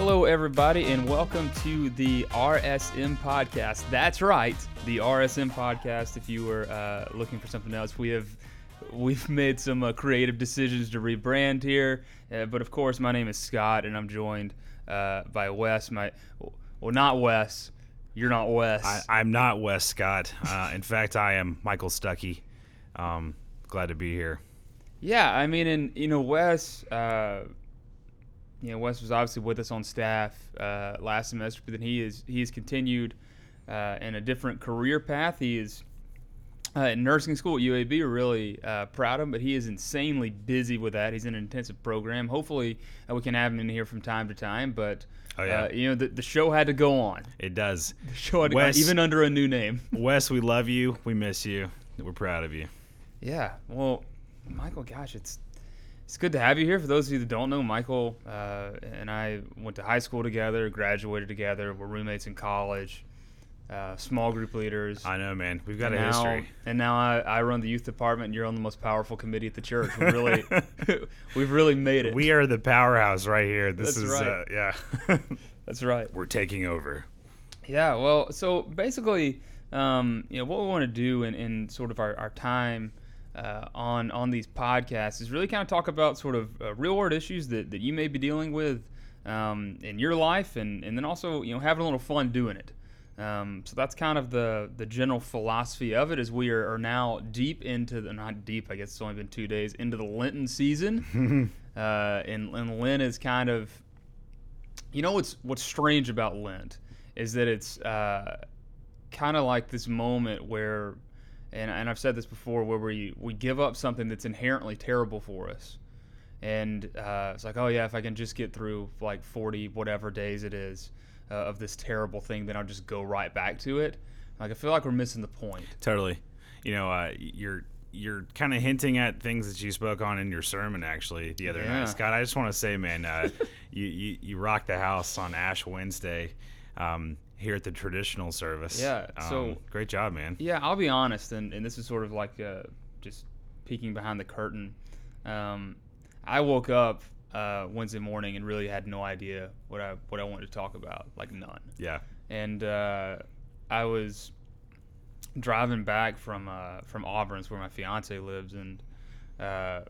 Hello, everybody, and welcome to the RSM podcast. That's right, the RSM podcast. If you were uh, looking for something else, we have we've made some uh, creative decisions to rebrand here. Uh, but of course, my name is Scott, and I'm joined uh, by Wes. My well, not Wes. You're not Wes. I, am not Wes Scott. Uh, in fact, I am Michael Stuckey. Um, glad to be here. Yeah, I mean, and you know, Wes. You know, Wes was obviously with us on staff uh, last semester, but then he is he has continued uh, in a different career path. He is uh, in nursing school at UAB. We're really uh, proud of him, but he is insanely busy with that. He's in an intensive program. Hopefully, uh, we can have him in here from time to time. But oh, yeah. Uh, you know, the, the show had to go on. It does. The show had to Wes, go on, even under a new name. Wes, we love you. We miss you. We're proud of you. Yeah. Well, Michael, gosh, it's it's good to have you here. For those of you that don't know, Michael uh, and I went to high school together, graduated together, we're roommates in college, uh, small group leaders. I know, man. We've got and a now, history. And now I, I, run the youth department, and you're on the most powerful committee at the church. We really, we've really made it. We are the powerhouse right here. This That's is, right. uh, yeah. That's right. We're taking over. Yeah. Well, so basically, um, you know, what we want to do in, in sort of our, our time uh, on on these podcasts is really kind of talk about sort of uh, real world issues that, that you may be dealing with um, in your life, and, and then also you know having a little fun doing it. Um, so that's kind of the the general philosophy of it. As we are, are now deep into the not deep, I guess it's only been two days into the Lenten season, uh, and, and Lent is kind of you know what's what's strange about Lent is that it's uh, kind of like this moment where and, and I've said this before, where we we give up something that's inherently terrible for us, and uh, it's like, oh yeah, if I can just get through like 40 whatever days it is uh, of this terrible thing, then I'll just go right back to it. Like I feel like we're missing the point. Totally. You know, uh, you're you're kind of hinting at things that you spoke on in your sermon actually the other yeah. night, Scott. I just want to say, man, uh, you, you you rocked the house on Ash Wednesday. Um, here at the traditional service. Yeah. So um, great job, man. Yeah, I'll be honest, and, and this is sort of like uh, just peeking behind the curtain. Um, I woke up uh, Wednesday morning and really had no idea what I what I wanted to talk about, like none. Yeah. And uh, I was driving back from uh, from Auburn, where my fiance lives, and uh,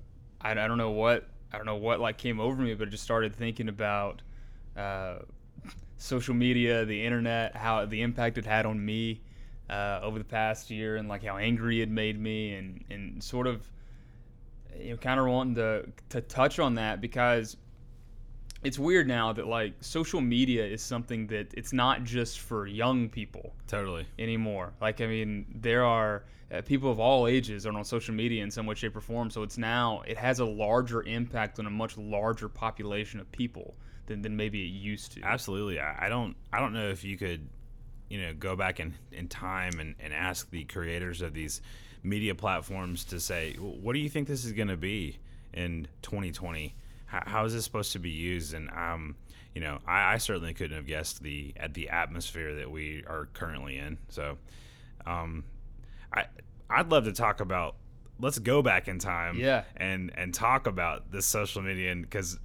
I, I don't know what I don't know what like came over me, but I just started thinking about uh, social media, the internet, how the impact it had on me uh, over the past year, and like how angry it made me, and and sort of you know kind of wanting to to touch on that because it's weird now that like social media is something that it's not just for young people totally. anymore. Like i mean there are uh, people of all ages are on social media in some way shape or form. So it's now it has a larger impact on a much larger population of people than, than maybe it used to. Absolutely. I, I don't I don't know if you could, you know, go back in, in time and, and ask the creators of these media platforms to say, what do you think this is going to be in 2020? How, how is this supposed to be used? And um, you know, I, I, certainly couldn't have guessed the at the atmosphere that we are currently in. So, um, I I'd love to talk about. Let's go back in time, yeah, and and talk about this social media, and because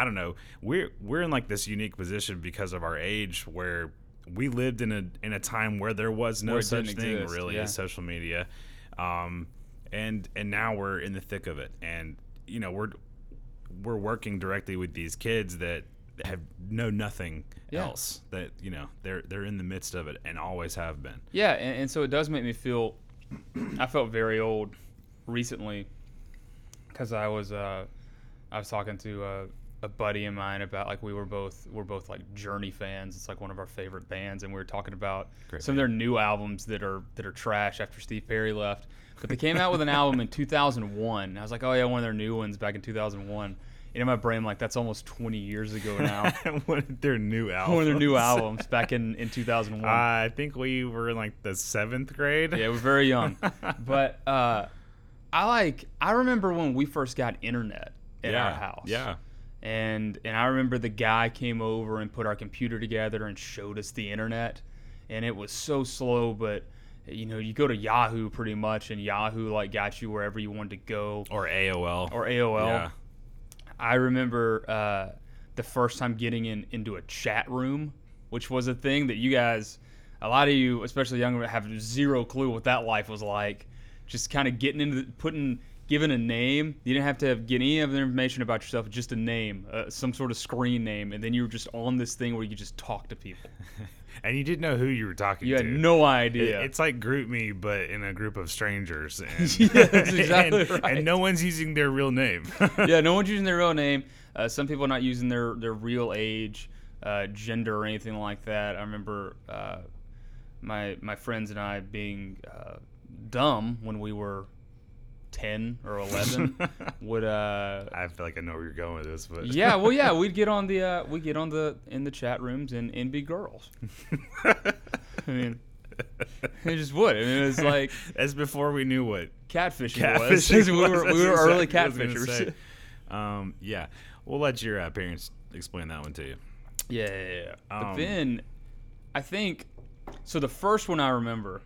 I, don't know. We're we're in like this unique position because of our age where we lived in a in a time where there was no such thing exist, really yeah. as social media, um, and and now we're in the thick of it, and you know we're we're working directly with these kids that have know nothing yeah. else that you know they're they're in the midst of it and always have been. Yeah, and, and so it does make me feel. I felt very old recently because I was uh, I was talking to uh, a buddy of mine about like we were both we're both like Journey fans. It's like one of our favorite bands, and we were talking about Great some band. of their new albums that are that are trash after Steve Perry left. But they came out with an album in 2001. I was like, oh yeah, one of their new ones back in 2001. And in my brain, like that's almost 20 years ago now. one of their new albums. One of their new albums back in in 2001. Uh, I think we were in like the seventh grade. Yeah, we're very young. but uh, I like I remember when we first got internet at yeah, our house. Yeah and and I remember the guy came over and put our computer together and showed us the internet, and it was so slow, but you know you go to Yahoo pretty much, and Yahoo like got you wherever you wanted to go, or AOL, or AOL. Yeah. I remember uh, the first time getting in into a chat room, which was a thing that you guys, a lot of you, especially younger, have zero clue what that life was like. Just kind of getting into putting given a name. You didn't have to have, get any other information about yourself, just a name, uh, some sort of screen name, and then you were just on this thing where you just talk to people. and you didn't know who you were talking You to. You had no It- idea. It's like GroupMe, but in a group of strangers. And, Yeah, that's exactly and, right. and no one's using their real name. yeah, no one's using their real name. Uh, some people are not using their, their real age, uh, gender, or anything like that. I remember uh, my my friends and I being uh, dumb when we were ten or eleven. would uh, I feel like I know where you're going with this, but yeah, well, yeah, we'd get on the uh, we get on the in the chat rooms and, and be girls. I mean, it just would. I mean, it was like that's before we knew what catfishing, was. catfishing we were we were early exactly what I was gonna catfishers. Um, yeah, we'll let your uh, parents explain that one to you. Yeah, yeah, yeah. but Um, then I think so. The first one I remember,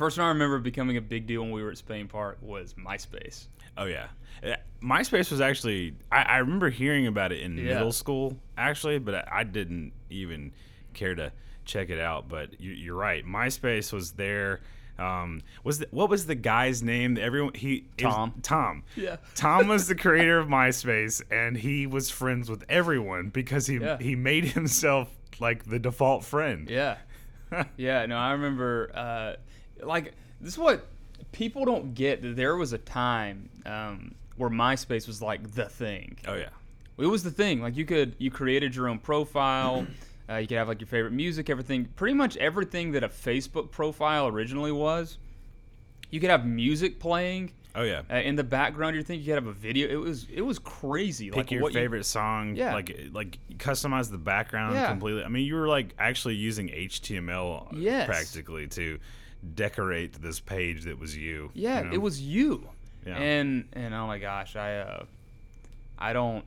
first one I remember becoming a big deal when we were at Spain Park was MySpace. Oh yeah, Uh, MySpace was actually I, I remember hearing about it in Yeah. middle school actually, but I, didn't even care to check it out. But you, you're right, MySpace was there. Um, was the, what was the guy's name? Everyone he it was- Tom. Tom. Yeah. Tom was the creator of MySpace, and he was friends with everyone because he Yeah. he made himself like the default friend. Yeah, yeah. No, I remember. Uh, like this is what people don't get. that There was a time um, where MySpace was like the thing. Oh yeah. It was the thing. Like you could you created your own profile. Uh, you could have like your favorite music, everything. Pretty much everything that a Facebook profile originally was. You could have music playing Oh yeah. uh, in the background. You think you could have a video. It was it was crazy. pick like your what you- favorite song Yeah. like like customize the background Yeah. completely i mean you were like actually using html Yes. practically to decorate this page that was you Yeah, you know? it was you. Yeah. And and oh my gosh, I uh, I don't.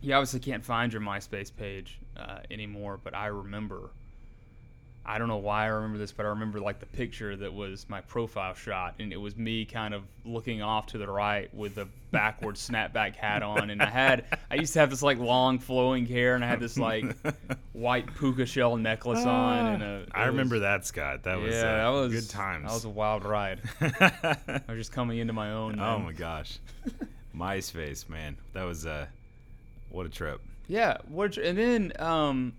You obviously can't find your MySpace page uh, anymore, but I remember. I don't know why I remember this, but I remember like the picture that was my profile shot, and it was me kind of looking off to the right with a backward snapback hat on, and I had I used to have this like long flowing hair, and I had this like white puka shell necklace on, and a, i remember that scott that was yeah, uh, that was good times That was a wild ride. I was just coming into my own. oh man. my gosh myspace man that was uh what a trip Yeah, which and then um,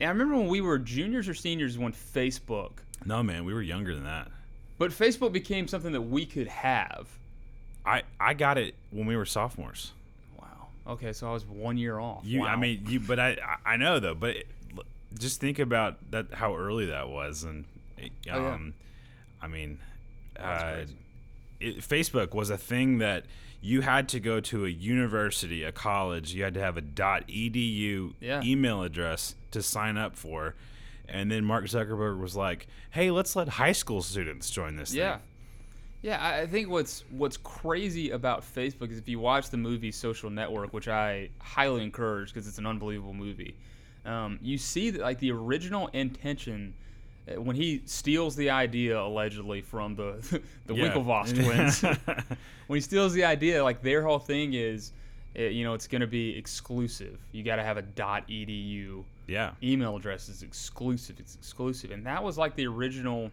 I remember when we were juniors or seniors when Facebook, no man we were younger than that but Facebook became something that we could have. i i got it when we were sophomores Wow. Okay, so I was one year off. You, wow. I mean, you, but I, I know though, but it, just think about that, how early that was, and it, Oh, yeah. um, I mean, uh, it, Facebook was a thing that you had to go to a university, a college, you had to have a .edu Yeah. email address to sign up for, and then Mark Zuckerberg was like, "Hey, let's let high school students join this Yeah. thing." Yeah, I I think what's what's crazy about Facebook is if you watch the movie Social Network, which I highly encourage because it's an unbelievable movie. Um, you see that like the original intention when he steals the idea allegedly from the the Yeah. Winklevoss twins. when he steals the idea, like their whole thing is, uh, you know, it's going to be exclusive. You got to have a .edu yeah, email address is exclusive. It's exclusive, and that was like the original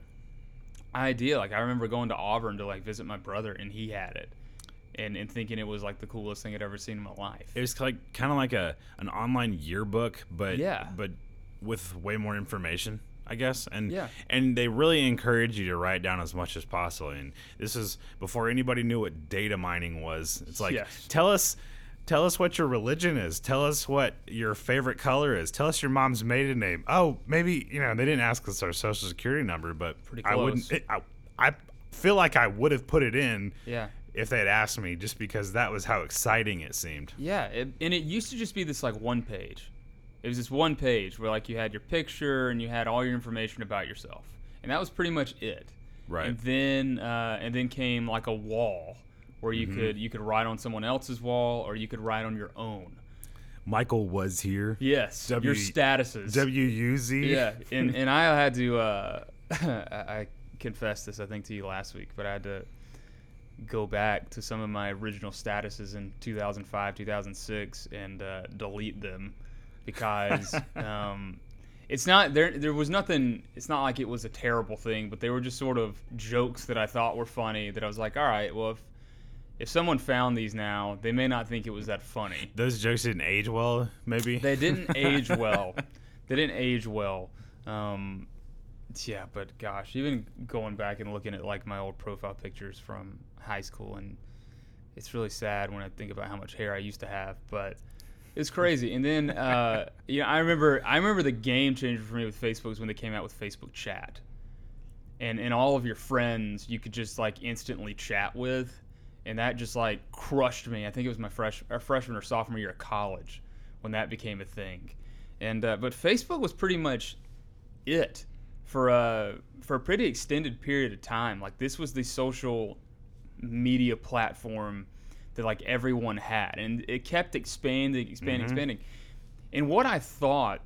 idea. Like I remember going to Auburn to like visit my brother, and he had it, and and thinking it was like the coolest thing I'd ever seen in my life. it was like kind of like a an online yearbook, but Yeah. but with way more information, I guess. And Yeah. and they really encourage you to write down as much as possible. And this is before anybody knew what data mining was. It's like Yes. tell us. Tell us what your religion is. Tell us what your favorite color is. Tell us your mom's maiden name. Oh, maybe you know they didn't ask us our social security number, but Pretty I wouldn't. close. I, I feel like I would have put it in Yeah. if they had asked me, just because that was how exciting it seemed. Yeah, it, and it used to just be this like one page. It was this one page where like you had your picture and you had all your information about yourself, and that was pretty much it. Right. And then uh, and then came like a wall where you Mm-hmm. could you could write on someone else's wall or you could write on your own. Michael was here. Yes, W- your statuses. W U Z. yeah, and and I had to. Uh, I confessed this I think to you last week, but I had to go back to some of my original statuses in 2005, 2006, and uh, delete them because um, it's not there. There was nothing. It's not like it was a terrible thing, but they were just sort of jokes that I thought were funny. That I was like, all right, well, if if someone found these now, they may not think it was that funny. Those jokes didn't age well, maybe. They didn't age well. They didn't age well. Um, yeah, but gosh, even going back and looking at like my old profile pictures from high school, and it's really sad when I think about how much hair I used to have. But it's crazy. And then, uh, you know, I remember I remember the game changer for me with Facebook was when they came out with Facebook Chat, and and all of your friends you could just like instantly chat with, and that just like crushed me. I think it was my fresh or freshman or sophomore year of college when that became a thing, and uh, but Facebook was pretty much it for a for a pretty extended period of time. Like this was the social media platform that like everyone had, and it kept expanding, expanding, Mhm. expanding. And what I thought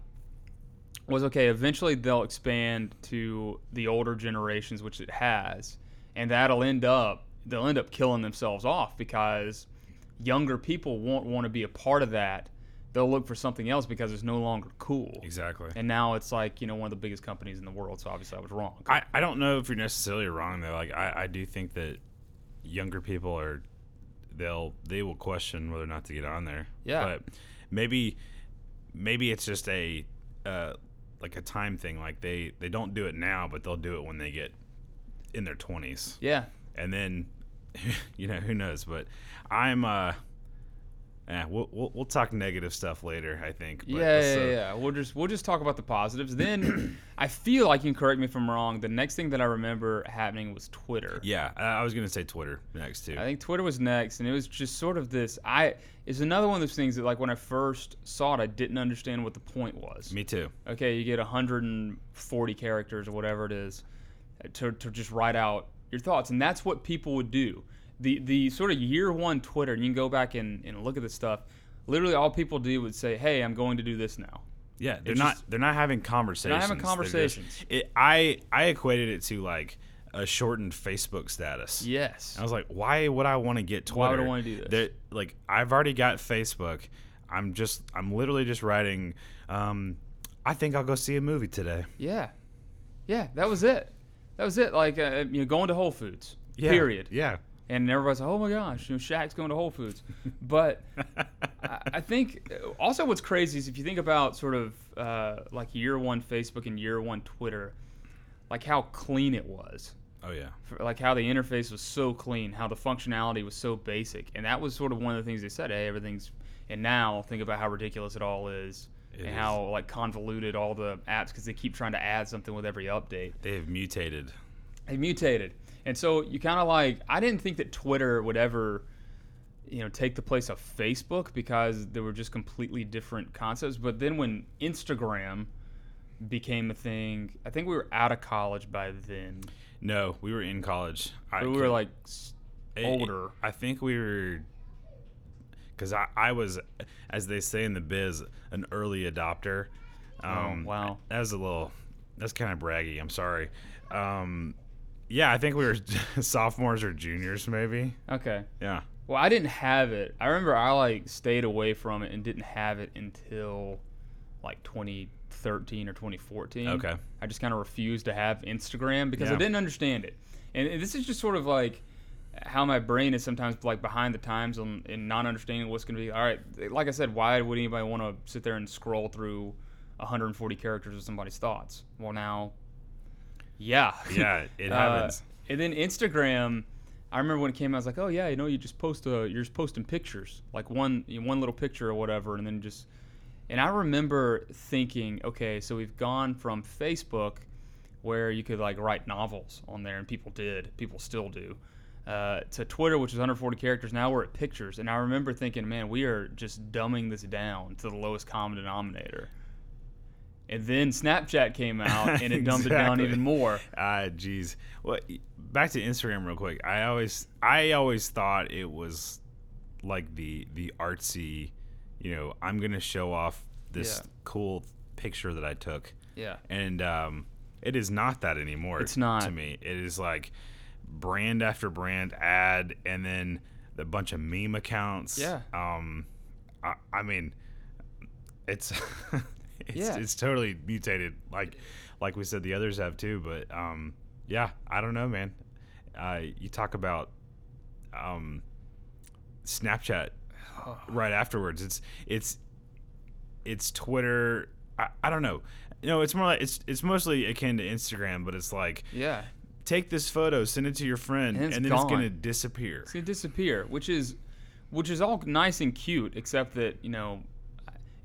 was okay. Eventually, they'll expand to the older generations, which it has, and that'll end up they'll end up killing themselves off because younger people won't want to be a part of that. They'll look for something else because it's no longer cool. exactly. And now it's like you know one of the biggest companies in the world. So obviously I was wrong. I, I don't know if you're necessarily wrong though. Like I, I do think that younger people are they'll they will question whether or not to get on there. Yeah. But maybe maybe it's just a uh, like a time thing. Like they they don't do it now, but they'll do it when they get in their twenties, yeah, and then you know who knows. But I'm uh. Yeah, we'll, we'll we'll talk negative stuff later. I think. But, yeah, yeah, so- yeah. We'll just we'll just talk about the positives. Then I feel like you can correct me if I'm wrong. The next thing that I remember happening was Twitter. Yeah, I I was gonna say Twitter next too. I think Twitter was next, and it was just sort of this. I it's another one of those things that like when I first saw it, I didn't understand what the point was. Me too. okay, you get 140 characters or whatever it is uh, to, to just write out your thoughts. And that's what people would do. The the sort of year one Twitter, and you can go back and, and look at this stuff. Literally, all people do would say, "Hey, I'm going to do this now." Yeah, they're It's not just- they're not having conversations. They're just- conversations. it, I I equated it to like a shortened Facebook status. Yes. I was like, why would I want to get Twitter? Why would I wanna do this? That- like I've already got Facebook. I'm just I'm literally just writing. Um, I think I'll go see a movie today. Yeah. Yeah, that was it. That was it. Like uh, you know, going to Whole Foods. Yeah, Period. Yeah. And everybody's like, "Oh my gosh, you know, Shaq's going to Whole Foods." But I, I think uh, also what's crazy is if you think about sort of uh, like year one Facebook and year one Twitter, like how clean it was, Oh yeah. for- like how the interface was so clean, how the functionality was so basic, and that was sort of one of the things they said. Hey, everything's and now think about how ridiculous it all is. It and is. how like convoluted all the apps because they keep trying to add something with every update They have mutated. they mutated and so you kind of like i didn't think that twitter would ever you know take the place of facebook because they were just completely different concepts but then when instagram became a thing i think we were out of college by then No, we were in college. I we were like I- older I think we were because I, I was, as they say in the biz, an early adopter. Um, Oh, wow. That was a little, that's kind of braggy. I'm sorry. Um, yeah, I think we were sophomores or juniors, maybe. okay Yeah. well i didn't have it i remember i like stayed away from it and didn't have it until like 2013 or 2014 Okay. I just kind of refused to have Instagram because I didn't understand it. And and this is just sort of like how my brain is sometimes like behind the times and, and not understanding what's going to be. All right, like I said, why would anybody want to sit there and scroll through 140 characters of somebody's thoughts? Well, now, yeah, Yeah, it Uh, happens. and then Instagram, I remember when it came out, I was like, oh yeah, you know, you just post a, you're just posting pictures, like one you know, one little picture or whatever, and then just. And I remember thinking, okay, so we've gone from Facebook, where you could like write novels on there, and people did, people still do, uh, to Twitter, which is 140 characters. Now we're at pictures, and I remember thinking, man, we are just dumbing this down to the lowest common denominator. And then Snapchat came out, and it dumbed it down even more. Ah, jeez. Well, back to Instagram real quick. I always, I always thought it was like the the artsy, you know, I'm gonna show off this Yeah. cool picture that I took, Yeah. and um, it is not that anymore. It's not. to me. It is like brand after brand ad, and then a bunch of meme accounts. Yeah. Um, I, I mean, it's it's, Yeah. it's totally mutated. Like like we said, the others have too. But um, yeah, I don't know, man. Uh, you talk about um, Snapchat right afterwards. It's it's it's Twitter. I, I don't know. Know, it's more like it's it's mostly akin to Instagram, but it's like Yeah. take this photo, send it to your friend, And and, it's then it's gone. gonna disappear. It's gonna disappear, which is, which is all nice and cute, except that you know,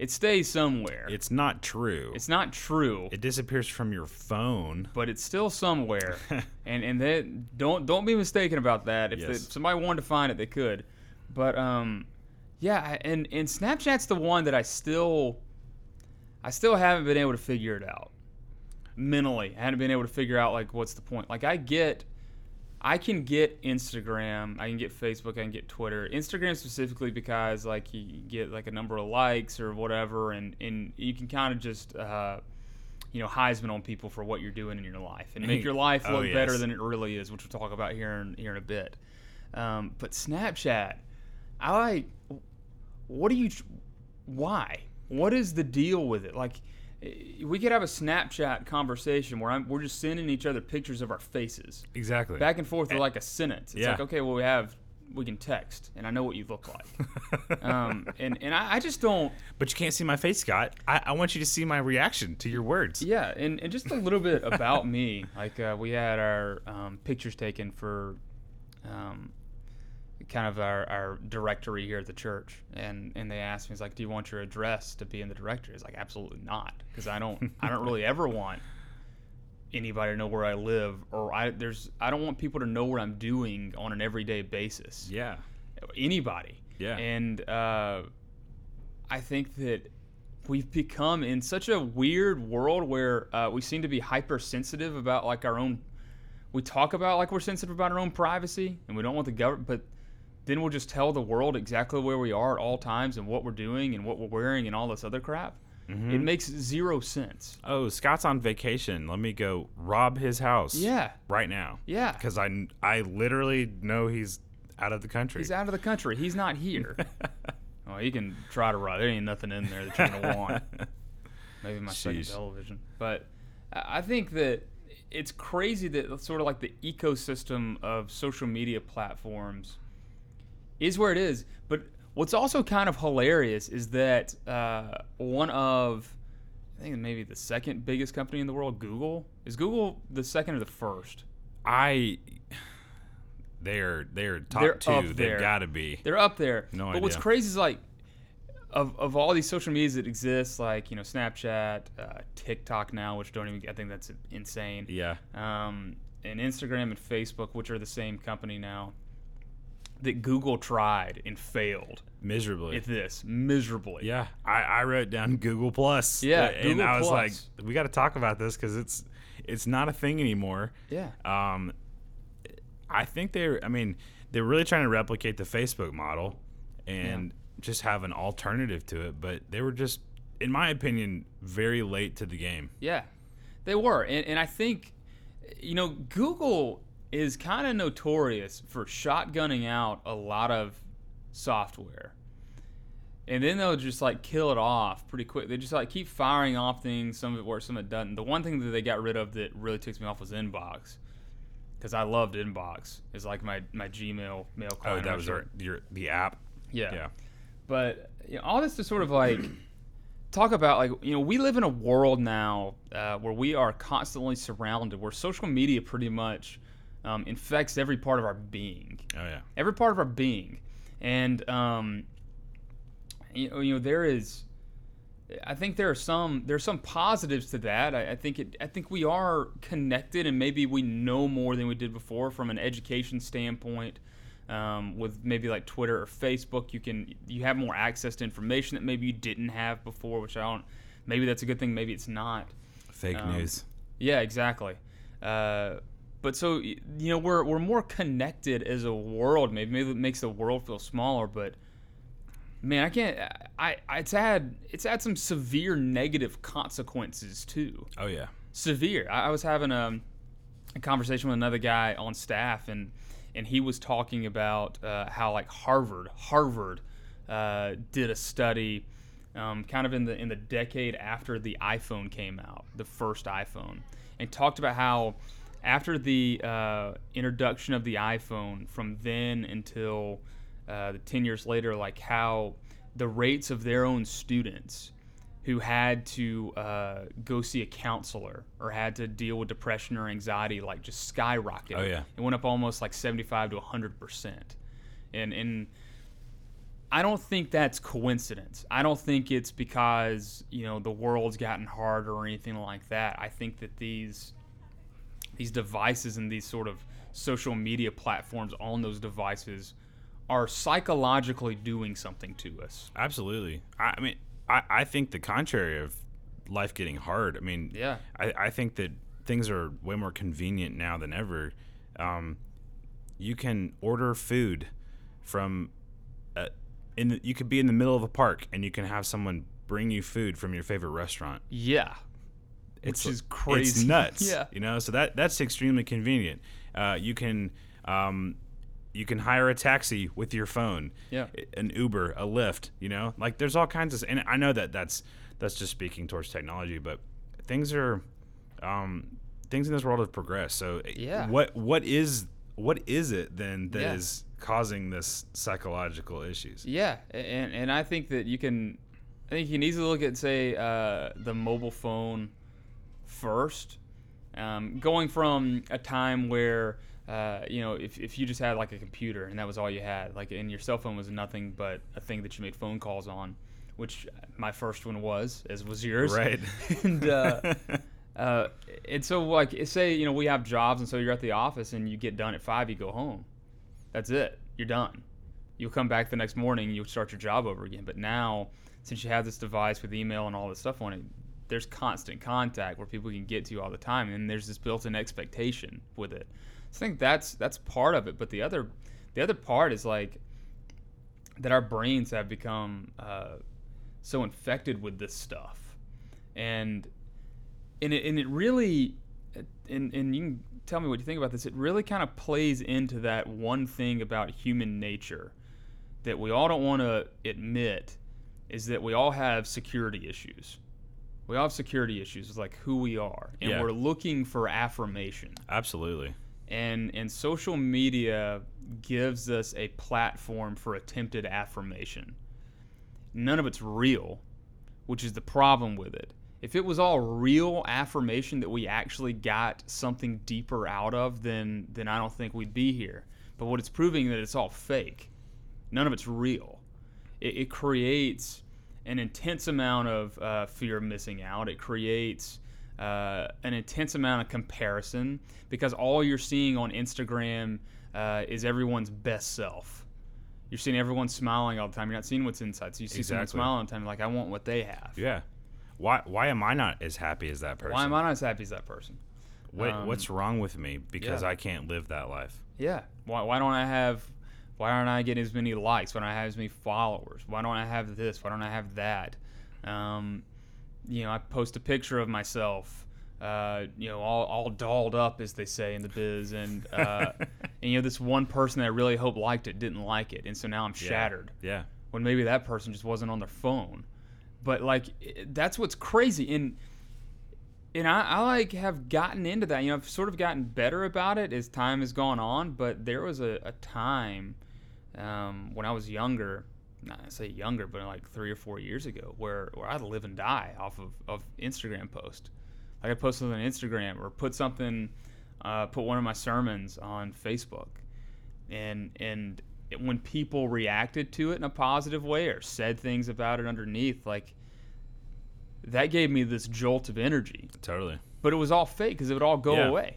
it stays somewhere. It's not true. It's not true, it disappears from your phone. but it's still somewhere. and and that don't don't be mistaken about that. If, the- Yes. if somebody wanted to find it, they could. But um, yeah, I- and and Snapchat's the one that I still, I still haven't been able to figure it out. Mentally, I haven't been able to figure out like what's the point. Like I get, I can get Instagram, I can get Facebook, I can get Twitter. Instagram specifically because like you get like a number of likes or whatever, and and you can kind of just. Uh, you know, Heisman on people for what you're doing in your life and make your life Oh, look better than it really is, which we'll talk about here in here in a bit. Um, but Snapchat, I like. What do you? Why? What is the deal with it? Like, we could have a Snapchat conversation where I'm, we're just sending each other pictures of our faces Exactly. back and forth with like a sentence. It's Yeah. like, okay, well, we have, we can text, and I know what you look like. um, and and I, I just don't. but you can't see my face, Scott. I, I want you to see my reaction to your words. Yeah, and, and just a little bit about me. Like uh, we had our um, pictures taken for um, kind of our, our directory here at the church, and, and they asked me, "It's like, do you want your address to be in the directory?" It's like, absolutely not, because I don't I don't really ever want anybody to know where I live, or I there's I don't want people to know what I'm doing on an everyday basis Yeah. anybody. Yeah. And uh, I think that we've become in such a weird world where uh, we seem to be hypersensitive about like our own. We talk about like we're sensitive about our own privacy, and we don't want the government, but then we'll just tell the world exactly where we are at all times and what we're doing and what we're wearing and all this other crap. It mm-hmm. makes zero sense. Oh, Scott's on vacation. Let me go rob his house. Yeah. Right now. Yeah. Because I, I literally know he's out of the country. He's out of the country. He's not here. well, you can try to rob. There ain't nothing in there that you're gonna want. Maybe my second television. But I I think that it's crazy that sort of like the ecosystem of social media platforms is where it is. But what's also kind of hilarious is that uh, one of I think maybe the second biggest company in the world, Google, is Google the second or the first? I. They're they're top They're two. They've got to be. They're up there. No but what's crazy is like of, of all these social medias that exist, like you know Snapchat, uh, TikTok now, which don't even I think that's insane. Yeah. Um, and Instagram and Facebook, which are the same company now, that Google tried and failed Miserably. at this miserably. yeah. I, I wrote down Google Plus. Yeah, And Google I was Plus. like, we got to talk about this because it's it's not a thing anymore. Yeah. Um, I think they're. I mean, they're really trying to replicate the Facebook model and just have an alternative to it. But they were just, in my opinion, very late to the game. Yeah, they were, and, and I think, you know, Google is kind of notorious for shotgunning out a lot of software, and then they'll just like kill it off pretty quick. They just like keep firing off things. Some of it works, some of it doesn't. The one thing that they got rid of that really ticks me off was Inbox, because I loved Inbox. It's like my my Gmail mail Oh, that was your, your the app. Yeah. Yeah. But you know, all this to sort of like talk about like you know we live in a world now uh, where we are constantly surrounded, where social media pretty much um, infects every part of our being, Oh yeah. every part of our being, and um, you know, you know there is. I think there are some there are some positives to that. I, I think it I think we are connected and maybe we know more than we did before from an education standpoint. Um, with maybe like Twitter or Facebook, you can you have more access to information that maybe you didn't have before, which I don't. Maybe that's a good thing. Maybe it's not. Fake Um, news. Yeah, exactly. Uh, but so you know we're we're more connected as a world. Maybe maybe it makes the world feel smaller, but man, I can't. I, I it's had it's had some severe negative consequences too. Oh yeah. Severe. I, I was having a a conversation with another guy on staff, and and he was talking about uh, how like Harvard, Harvard uh, did a study, um, kind of in the in the decade after the iPhone came out, the first iPhone, and talked about how after the uh, introduction of the iPhone, from then until uh, the ten years later, like how the rates of their own students who had to uh, go see a counselor or had to deal with depression or anxiety like just skyrocketed. Oh, yeah. It went up almost like 75 to 100%. And, and I don't think that's coincidence. I don't think it's because, you know, the world's gotten harder or anything like that. I think that these these devices and these sort of social media platforms on those devices are psychologically doing something to us. Absolutely. I, I mean, I, I think the contrary of life getting hard. I mean, Yeah. I, I think that things are way more convenient now than ever. Um, you can order food from, uh, in the, you could be in the middle of a park and you can have someone bring you food from your favorite restaurant. Yeah. It's Which is It's nuts. Yeah. You know, so that that's extremely convenient. Uh, you can um, you can hire a taxi with your phone. Yeah. An Uber, a Lyft. You know, like there's all kinds of. And I know that that's that's just speaking towards technology, but things are um, things in this world have progressed. So Yeah. what what is what is it then that is Yeah. causing this psychological issues? Yeah, and and I think that you can, I think you can easily look at say uh, the mobile phone first, um, going from a time where uh, you know if, if you just had like a computer and that was all you had, like and your cell phone was nothing but a thing that you made phone calls on, which my first one was, as was yours, Right. and uh, uh, and so like say you know we have jobs and so you're at the office and you get done at five, you go home, that's it, you're done. You'll come back the next morning you'll start your job over again. But now, since you have this device with email and all this stuff on it, there's constant contact where people can get to you all the time, and there's this built-in expectation with it. So I think that's that's part of it. But the other the other part is like that our brains have become uh, so infected with this stuff, and and it, and it really and, and you can tell me what you think about this it really kind of plays into that one thing about human nature that we all don't want to admit is that we all have security issues we all have security issues with like who we are and Yeah. we're looking for affirmation Absolutely. and and social media gives us a platform for attempted affirmation. None of it's real, which is the problem with it. If it was all real affirmation that we actually got something deeper out of, then then I don't think we'd be here. But what it's proving that it's all fake. None of it's real. It, it creates an intense amount of uh, fear of missing out. It creates uh, an intense amount of comparison because all you're seeing on Instagram uh, is everyone's best self. You're seeing everyone smiling all the time. You're not seeing what's inside. So you see someone Exactly. smiling all the time, like, I want what they have. Yeah. Why why am I not as happy as that person? Why am I not as happy as that person? What, Um, what's wrong with me because yeah. I can't live that life? Yeah. Why, why don't I have? Why aren't I getting as many likes? Why don't I have as many followers? Why don't I have this? Why don't I have that? Um, you know, I post a picture of myself, uh, you know, all, all dolled up, as they say in the biz, and uh, and you know, this one person that I really hope liked it didn't like it, and so now I'm shattered Yeah. when maybe that person just wasn't on their phone. But like that's what's crazy and and I, I like have gotten into that. You know, I've sort of gotten better about it as time has gone on. But there was a, a time um, when I was younger, not I say younger, but like three or four years ago, where, where I'd live and die off of, of Instagram post. Like I post something on Instagram or put something, uh, put one of my sermons on Facebook, and and it, when people reacted to it in a positive way or said things about it underneath, like that gave me this jolt of energy. Totally. But it was all fake because it would all go Yeah. away.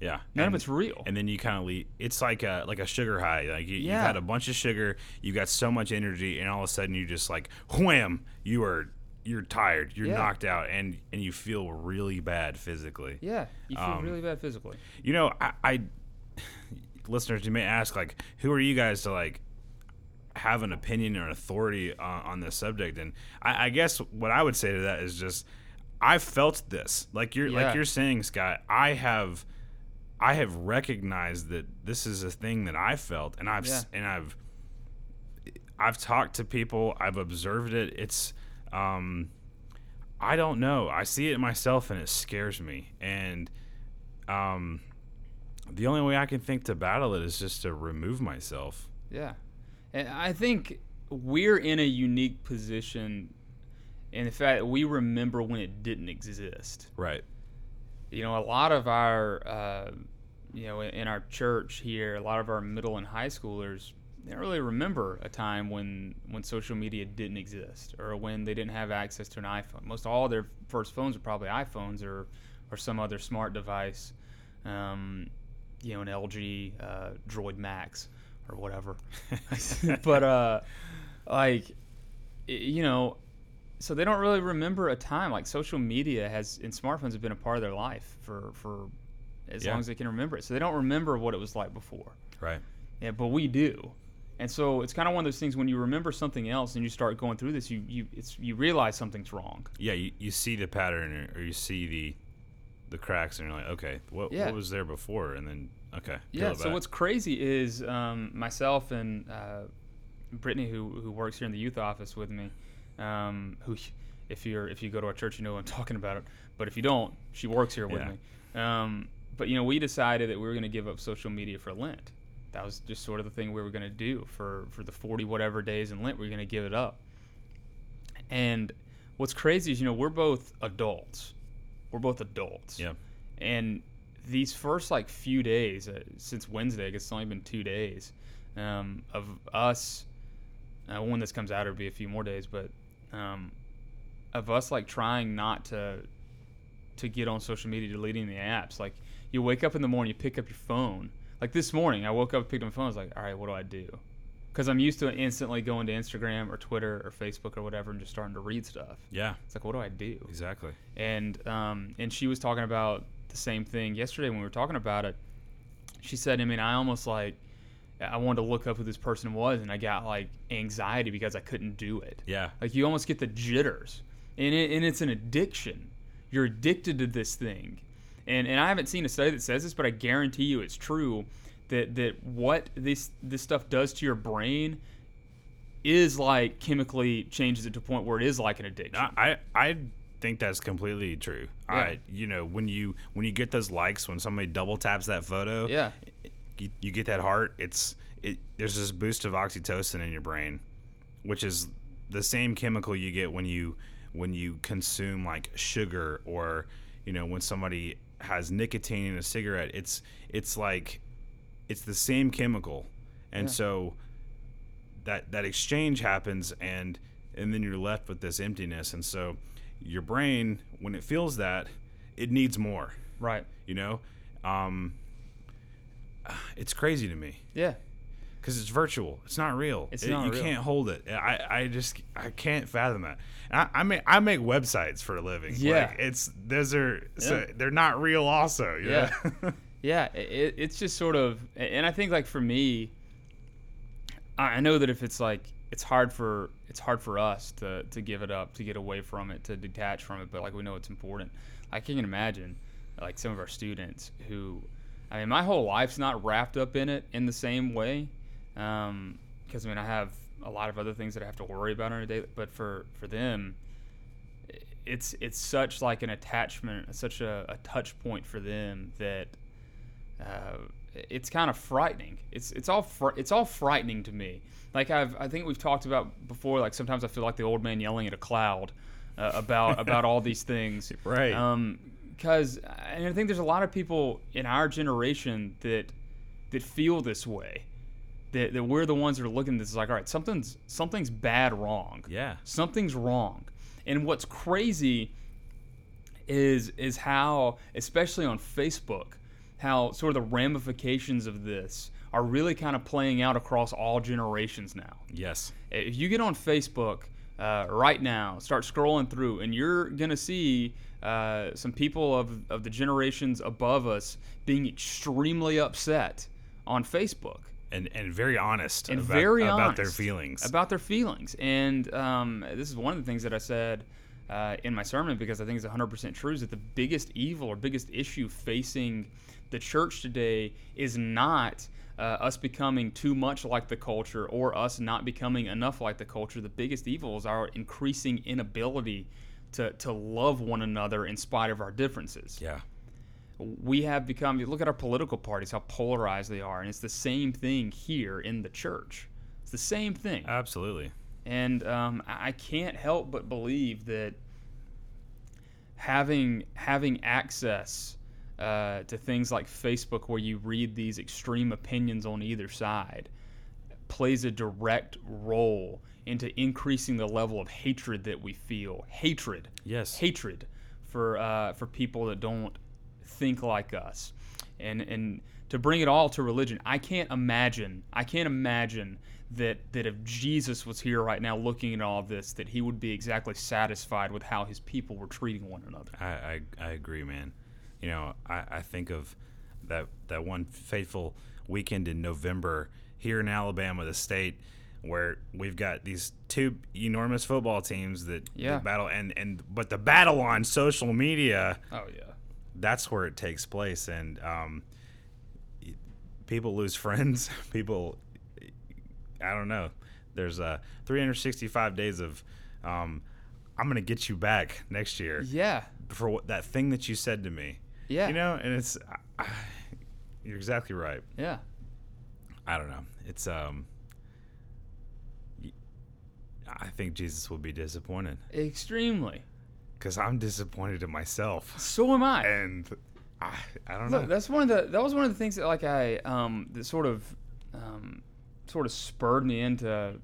Yeah. None and, of it's real. And then you kind of leave. It's like a like a sugar high. Like you, you've Yeah. had a bunch of sugar, you got so much energy, and all of a sudden you just like wham, you are you're tired, you're Yeah. knocked out, and and you feel really bad physically. yeah, you feel Um, really bad physically. You know, I, I listeners, you may ask like, who are you guys to like have an opinion or an authority on, on this subject? And I, I guess what I would say to that is just, I've felt this. Like you're Yeah. like you're saying, Scott. I have I have recognized that this is a thing that I felt, and I've Yeah. and I've I've talked to people, I've observed it. It's um, I don't know. I see it myself, and it scares me. And um, the only way I can think to battle it is just to remove myself. Yeah. And I think we're in a unique position in the fact that we remember when it didn't exist. Right. You know, a lot of our, uh, you know, in, our church here, a lot of our middle and high schoolers, they don't really remember a time when, when social media didn't exist or when they didn't have access to an iPhone. Most all their first phones are probably iPhones or, or some other smart device, um, you know, an LG uh, Droid Max or whatever. but uh, like, you know, so they don't really remember a time like social media has and smartphones have been a part of their life for for as Yeah. long as they can remember it. So they don't remember what it was like before. Right. Yeah, but we do. And so it's kind of one of those things when you remember something else and you start going through this, you you it's you realize something's wrong. Yeah. You, you see the pattern, or you see the the cracks, and you're like, okay, what Yeah. what was there before? And then okay. Yeah. So back. what's crazy is um, myself and uh, Brittany, who who works here in the youth office with me, um, who if you're if you go to our church, you know I'm talking about it. But if you don't, she works here with Yeah. me. Um, but you know, we decided that we were going to give up social media for Lent. That was just sort of the thing we were going to do for for the 40 whatever days in Lent. We are going to give it up. And what's crazy is you know we're both adults. We're both adults. Yeah. And these first like few days uh, since Wednesday, I guess it's only been two days um, of us. Uh, when this comes out, it'll be a few more days, but um, of us like trying not to to get on social media, deleting the apps. Like you wake up in the morning, you pick up your phone. Like this morning, I woke up, picked up my phone. I was like, all right, what do I do? Because I'm used to instantly going to Instagram or Twitter or Facebook or whatever and just starting to read stuff. Yeah. It's like, what do I do? Exactly. and um, and she was talking about the same thing yesterday when we were talking about it. She said, I mean, I almost like I wanted to look up who this person was, and I got like anxiety because I couldn't do it. Yeah. Like you almost get the jitters, and it, and it's an addiction. You're addicted to this thing, and and I haven't seen a study that says this, but I guarantee you it's true that that what this this stuff does to your brain is like chemically changes it to a point where it is like an addiction. I I think that's completely true. Yeah. I you know when you when you get those likes when somebody double taps that photo, yeah, you, you get that heart. It's it. There's this boost of oxytocin in your brain, which is the same chemical you get when you when you consume like sugar or you know when somebody has nicotine in a cigarette. It's it's like it's the same chemical, and Yeah. so that that exchange happens and and then you're left with this emptiness and so your brain when it feels that it needs more right. you know um it's crazy to me Yeah. because it's virtual it's not real It's It- not you real. can't hold it i i just i can't fathom that I, I make i make websites for a living Yeah. like it's those are so they're not real also Yeah. know? Yeah, it, it's just sort of, and I think like for me, I I know that if it's like it's hard for it's hard for us to to give it up, to get away from it, to detach from it, but like we know it's important. I can't imagine like some of our students who, I mean, my whole life's not wrapped up in it in the same way, because I mean I have a lot of other things that I have to worry about on a day, but for for them, it's it's such like an attachment, such a, a touch point for them that uh, it's kind of frightening. It's it's all fr- it's all frightening to me. Like I've I think we've talked about before. Like sometimes I feel like the old man yelling at a cloud uh, about about all these things. Right. Um, because and I think there's a lot of people in our generation that that feel this way. That, that we're the ones that are looking at this like, all right, something's something's bad wrong yeah something's wrong. And what's crazy is is how, especially on Facebook, how sort of the ramifications of this are really kind of playing out across all generations now. yes If you get on Facebook uh, right now, start scrolling through, and you're gonna see uh, some people of of the generations above us being extremely upset on Facebook. And and very honest and about, very about their feelings. about their feelings. And um, this is one of the things that I said uh, in my sermon because I think it's 100% true is that the biggest evil or biggest issue facing the church today is not uh, us becoming too much like the culture or us not becoming enough like the culture. The biggest evil is our increasing inability to, to love one another in spite of our differences. Yeah. We have become, look at our political parties, how polarized they are. And it's the same thing here in the church. It's the same thing. Absolutely. And um, I can't help but believe that having having access uh, to things like Facebook, where you read these extreme opinions on either side, plays a direct role into increasing the level of hatred that we feel. Hatred. Yes. Hatred for uh, for people that don't think like us, and and to bring it all to religion, I can't imagine. I can't imagine that that if Jesus was here right now looking at all this, that he would be exactly satisfied with how his people were treating one another. I, I, I agree, man. You know, I, I think of that that one fateful weekend in November here in Alabama, the state where we've got these two enormous football teams that, Yeah. that battle and and but the battle on social media Oh yeah. that's where it takes place and um, people lose friends people i don't know there's uh, 365 days of um, i'm gonna get you back next year Yeah. for what, that thing that you said to me Yeah. you know and it's I, you're exactly right Yeah. i don't know it's um I think jesus will be disappointed Extremely. because i'm disappointed in myself So am I. and i, I don't Look, know that's one of the that was one of the things that like I um that sort of um sort of spurred me into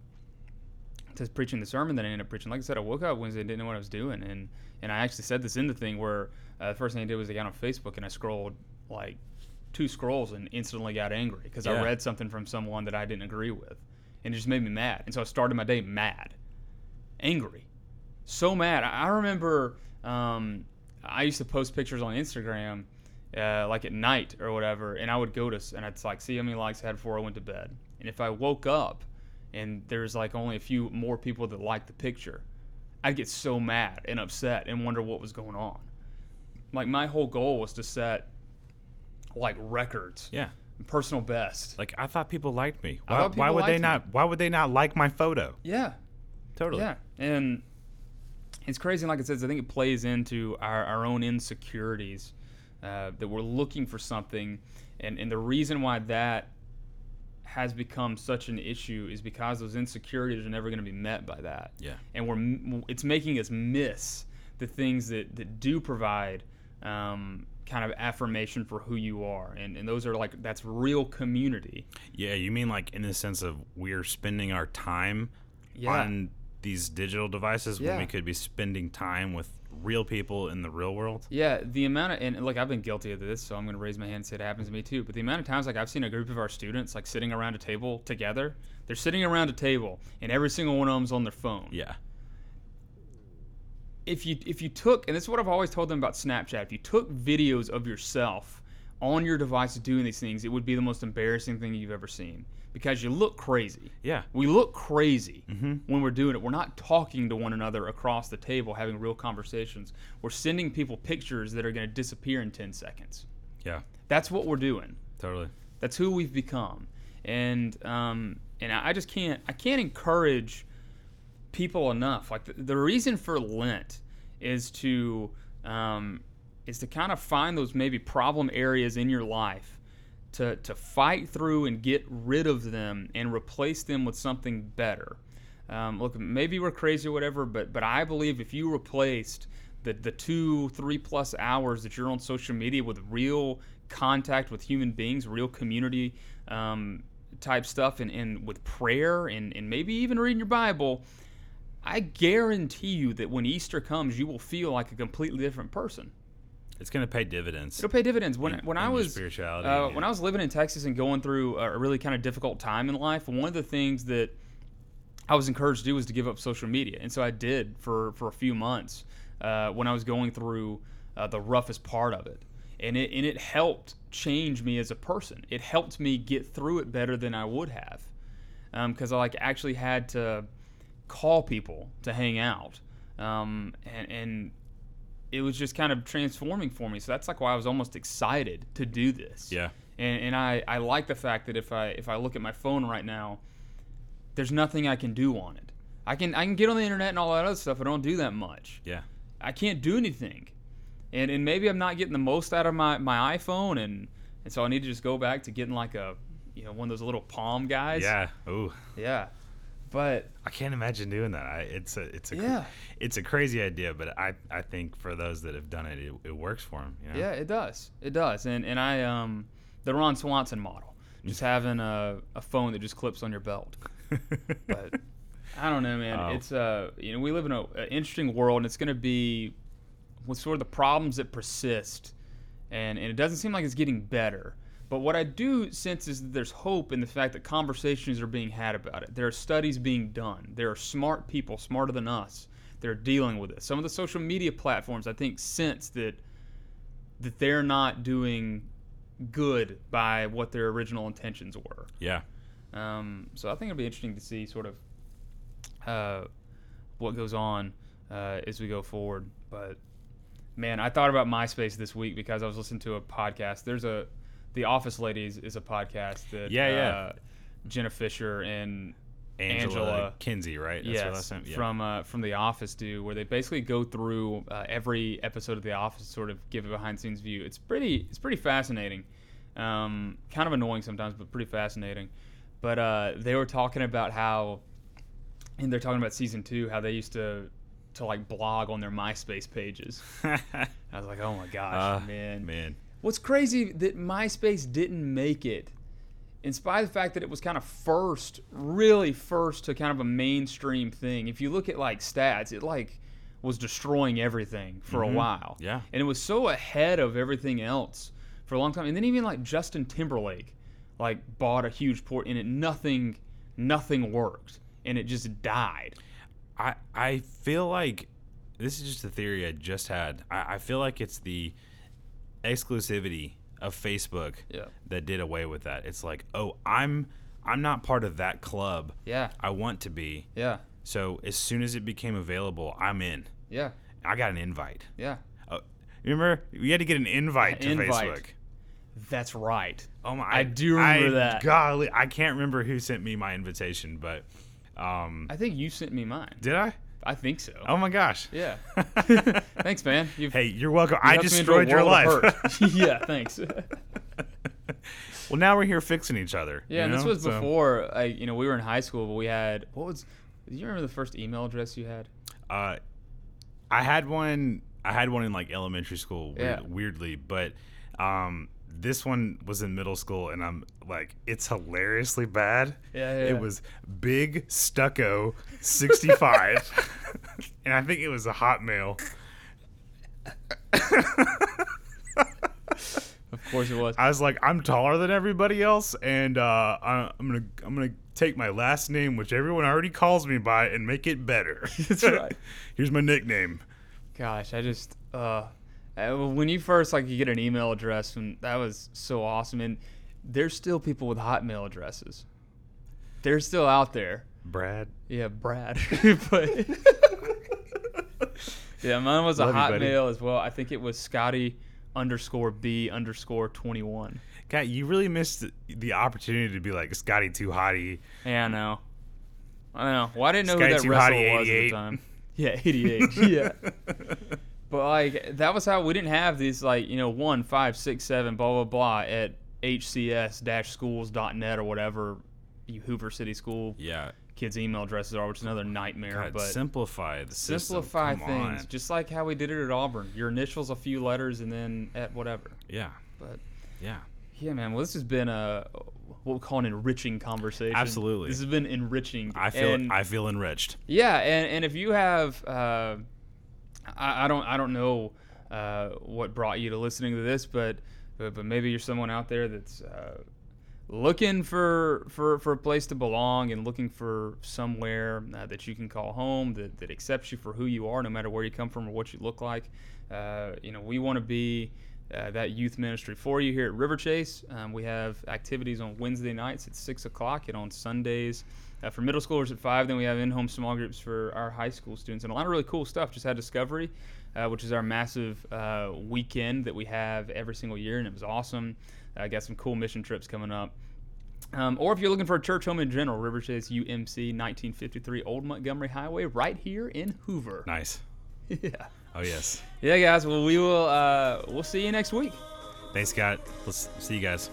to preaching the sermon that I ended up preaching. Like I said, I woke up Wednesday and didn't know what I was doing, and and I actually said this in the thing where uh, the first thing I did was I got on Facebook and I scrolled like two scrolls and instantly got angry because Yeah. I read something from someone that I didn't agree with, and it just made me mad. And so I started my day mad, angry, so mad. I I remember um, I used to post pictures on Instagram, uh, like at night or whatever, and I would go to and it's like see how many likes I had before I went to bed. And if I woke up and there's like only a few more people that liked the picture, I'd get so mad and upset and wonder what was going on. Like my whole goal was to set like records, yeah personal best. Like I thought people liked me. Why, why would they me. not? Why would they not like my photo? Yeah, Totally. Yeah, and it's crazy. Like I said, I think it plays into our, our own insecurities uh, that we're looking for something, and and the reason why that has become such an issue is because those insecurities are never going to be met by that. Yeah. and we're it's making us miss the things that that do provide. Um, kind of affirmation for who you are and, and those are like that's real community Yeah. You mean like in the sense of we're spending our time Yeah. on these digital devices when we could be spending time with real people in the real world? Yeah, the amount of and look, I've been guilty of this, so I'm gonna raise my hand and say it happens to me too. But the amount of times like I've seen a group of our students like sitting around a table together, they're sitting around a table, and every single one of them's on their phone. Yeah. If you if you took, and this is what I've always told them about Snapchat, if you took videos of yourself on your device doing these things, it would be the most embarrassing thing you've ever seen because you look crazy. Yeah. We look crazy when we're doing it. We're not talking to one another across the table, having real conversations. We're sending people pictures that are going to disappear in 10 seconds. Yeah. That's what we're doing. Totally. That's who we've become. And um, and I I just can't I can't encourage people enough. Like the, the reason for Lent is to um, is to kind of find those maybe problem areas in your life to to fight through and get rid of them and replace them with something better. Um, look, maybe we're crazy or whatever, but but I believe if you replaced the the two three plus hours that you're on social media with real contact with human beings, real community um, type stuff, and, and with prayer and, and maybe even reading your Bible, I guarantee you that when Easter comes, you will feel like a completely different person. It's gonna pay dividends. It'll pay dividends. When In- when in I was spirituality, uh, yeah. when I was living in Texas and going through a really kind of difficult time in life, one of the things that I was encouraged to do was to give up social media, and so I did for for a few months uh, when I was going through uh, the roughest part of it, and it and it helped change me as a person. It helped me get through it better than I would have, because I like actually had to call people to hang out, um, and and it was just kind of transforming for me. So that's like why I was almost excited to do this. Yeah. And, and I, I like the fact that if I if I look at my phone right now, there's nothing I can do on it. I can I can get on the internet and all that other stuff. I don't do that much. Yeah. I can't do anything. And and maybe I'm not getting the most out of my, my iPhone and, and so I need to just go back to getting like a you know, one of those little palm guys. Yeah. Ooh. Yeah. But I can't imagine doing that. I, it's a it's a Yeah. it's a crazy idea, but I I think for those that have done it, it, it works for them. You know? Yeah, it does. It does. And and I um the Ron Swanson model, just having a, a phone that just clips on your belt. But I don't know, man. Oh. It's uh you know we live in a, an interesting world, and it's going to be with sort of the problems that persist, and and it doesn't seem like it's getting better. But what I do sense is that there's hope in the fact that conversations are being had about it. There are studies being done. There are smart people, smarter than us, that are dealing with it. Some of the social media platforms, I think, sense that that they're not doing good by what their original intentions were. yeah. Um, so I think it'll be interesting to see sort of uh, what goes on uh, as we go forward. But man, I thought about MySpace this week because I was listening to a podcast. There's a The Office Ladies is a podcast that Yeah, yeah. uh, Jenna Fischer and Angela, Angela. Kinsey, right? That's her yes, name? Yeah. from uh, from The Office do, where they basically go through uh, every episode of The Office, sort of give a behind scenes view. It's pretty it's pretty fascinating, um, kind of annoying sometimes, but pretty fascinating. But uh, they were talking about how, and they're talking about season two, how they used to to like blog on their MySpace pages. I was like, oh my gosh, Uh, man. man. What's crazy that MySpace didn't make it, in spite of the fact that it was kind of first, really first to kind of a mainstream thing. If you look at like stats, it like was destroying everything for a mm-hmm. while. Yeah. And it was so ahead of everything else for a long time. And then even like Justin Timberlake, like bought a huge port and it nothing, nothing worked, and it just died. I I feel like this is just a theory I just had. I, I feel like it's the exclusivity of Facebook Yeah. that did away with that. It's like, oh, I'm I'm not part of that club. Yeah. I want to be. Yeah. So as soon as it became available, I'm in. Yeah. I got an invite. Yeah. Oh, remember, we had to get an invite to Invite. Facebook. That's right. Oh my! I do remember I- that. Golly, I can't remember who sent me my invitation, but um, I think you sent me mine. did I? I think so. Oh my gosh! Yeah. thanks, man. You've, Hey, you're welcome. you I destroyed your life. yeah, thanks. well, now we're here fixing each other. Yeah, and this was So- before I, you know, we were in high school, but we had what was? Do you remember the first email address you had? Uh, I had one. I had one in like elementary school, weird, Yeah. weirdly, but um, this one was in middle school, and I'm like, it's hilariously bad. Yeah, yeah, It was big stucco sixty five, and I think it was a Hotmail. Of course it was. I was like, I'm taller than everybody else, and uh, I- I'm gonna I'm gonna take my last name, which everyone already calls me by, and make it better. That's right. Here's my nickname. Gosh, I just uh, uh, when you first like you get an email address, and that was so awesome. And there's still people with Hotmail addresses. They're still out there. Brad. Yeah, Brad. but yeah, mine was a Love you. Hotmail as well. I think it was Scotty underscore B underscore twenty one. God, you really missed the opportunity to be like Scotty Too Hottie. Yeah, I know. I know. Well, I didn't know Sky who that wrestler was at the time. Yeah, 88. yeah. But like that was how we didn't have these like you know one five six seven blah blah blah at hcs-schools.net or whatever you Hoover City School Yeah. kids' email addresses are, which is another nightmare. God, but simplify the system. simplify Come things, on. just like how we did it at Auburn. Your initials, a few letters, and then at whatever. Yeah. But Yeah. yeah, man. Well, this has been a what we call an enriching conversation. Absolutely. This has been enriching. I feel And- I feel enriched. Yeah, and, and if you have, uh, I, I don't I don't know uh, what brought you to listening to this, but but, but maybe you're someone out there that's uh, looking for, for for a place to belong and looking for somewhere uh, that you can call home that, that accepts you for who you are, no matter where you come from or what you look like. Uh, you know, we want to be uh, that youth ministry for you here at Riverchase. Um, we have activities on Wednesday nights at 6 o'clock and on Sundays uh, for middle schoolers at 5. Then we have in home small groups for our high school students and a lot of really cool stuff. Just had Discovery, uh, which is our massive uh, weekend that we have every single year, and it was awesome. I got some cool mission trips coming up. Um, or if you're looking for a church home in general, Riverchase UMC 1953 Old Montgomery Highway, right here in Hoover. Nice. yeah. Oh yes. Yeah, guys. Well, we will. Uh, we'll see you next week. Thanks, Scott. Let's see you guys.